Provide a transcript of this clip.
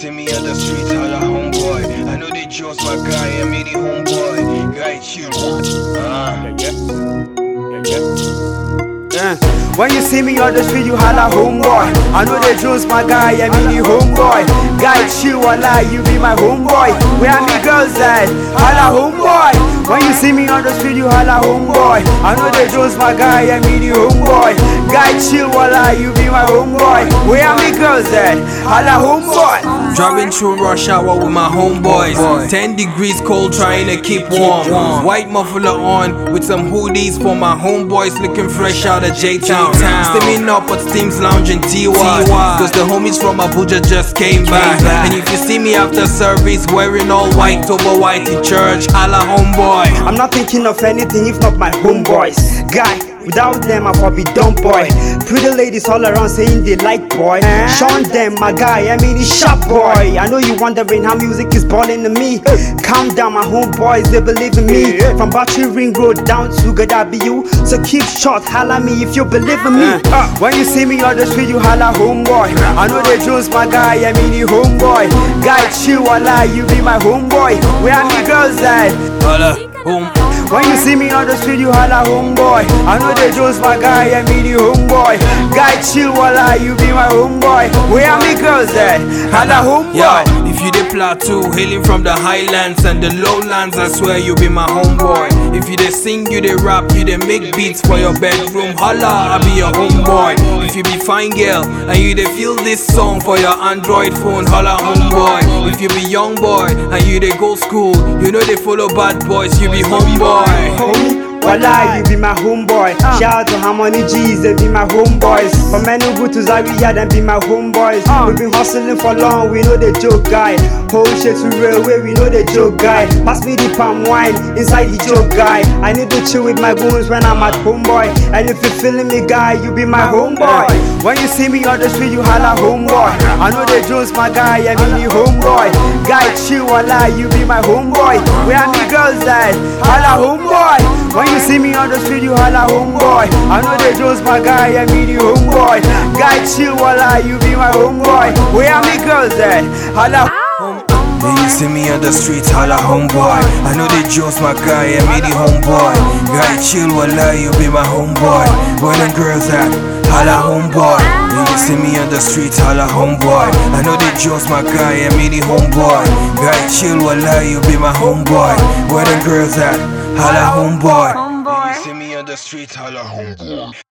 see me on the street, holla homeboy. I know they just my guy, I'm the homeboy. Guy chill. Ah. Yeah, yeah. Yeah, yeah. Uh, when you see me on the street, you holla homeboy. I know they Jones, my guy, I mean the homeboy. Guy chill, lie, you be my homeboy. Where are me girls at? Holla homeboy. When you see me on the street, you holla homeboy. I know they Jones, my guy, I mean the homeboy. Guy chill, lie, you be my homeboy. Where are me girls at? Holla homeboy. Driving through rush hour with my homeboys. 10 degrees cold, trying to keep warm. White muffler on with some hoodies for my homeboys looking fresh out of J Town. Steaming up at Steams Lounge in TY. Cause the homies from Abuja just came back. And if you see me after service wearing all white over white in church, holla homeboy. I'm not thinking of anything if not my homeboys. Guy, without them I probably dumb boy. Pretty ladies all around saying they like boy. Eh? Sean them, my guy, I mean he's sharp boy. I know you wondering how music is balling to me. Calm down, my homeboys, they believe in me. From Battery Ring Road down to Gadabu. So keep short, holla me if you believe in me. Eh. Uh, when you see me on the street, you holla homeboy. I know they Jones, my guy, I mean he homeboy. Guy, chill, lie, you be my homeboy. Where are me girls at? Holla home. When you see me on the street, you holla homeboy. I know they Jones, my guy, I mean the homeboy. Guy, chill, lie, you be my homeboy. Where are me girls at? Holla homeboy. if you the plateau, hailing from the highlands and the lowlands, I swear you be my homeboy. If you they sing, you they rap, you they make beats for your bedroom, holla, I be your homeboy. If you be fine girl and you they feel this song for your Android phone, holla homeboy. If you be young boy and you they go school, you know they follow bad boys, you be homeboy. Homie, Walla, you be my homeboy. Ah. Shout out to Harmony G's, they be my homeboys. for From Enugu to Zaria, them be my homeboys. Ah. We been hustling for long, we know the joke guy. Whole shit to railway, we know the joke guy. Pass me the palm wine inside the joke guy. I need to chill with my goons when I'm at homeboy. And if you feeling me, guy, you be my homeboy. When you see me on the street, you holla homeboy. I know the Jones, my guy, I mean the homeboy. Guy, chill, walla, you be my homeboy. Where are me girls at? Holla homeboy. When you see me on the street, you holla homeboy. I know the Jones, my guy, I mean the homeboy. Guy, chill, walla, you be my homeboy. Where are me girls at? Holla. When you see me on the streets, holla homeboy. I know they Jones, my guy, I'm the homeboy. Guy chill, wallah, you be my homeboy. Where them girls at? Holla homeboy. When you see me on the streets, holla homeboy. I know they Jones, my guy, I'm the homeboy. Guy chill, wallah, you be my homeboy. Where the girls at? Holla homeboy. When you see me on the streets, holla homeboy.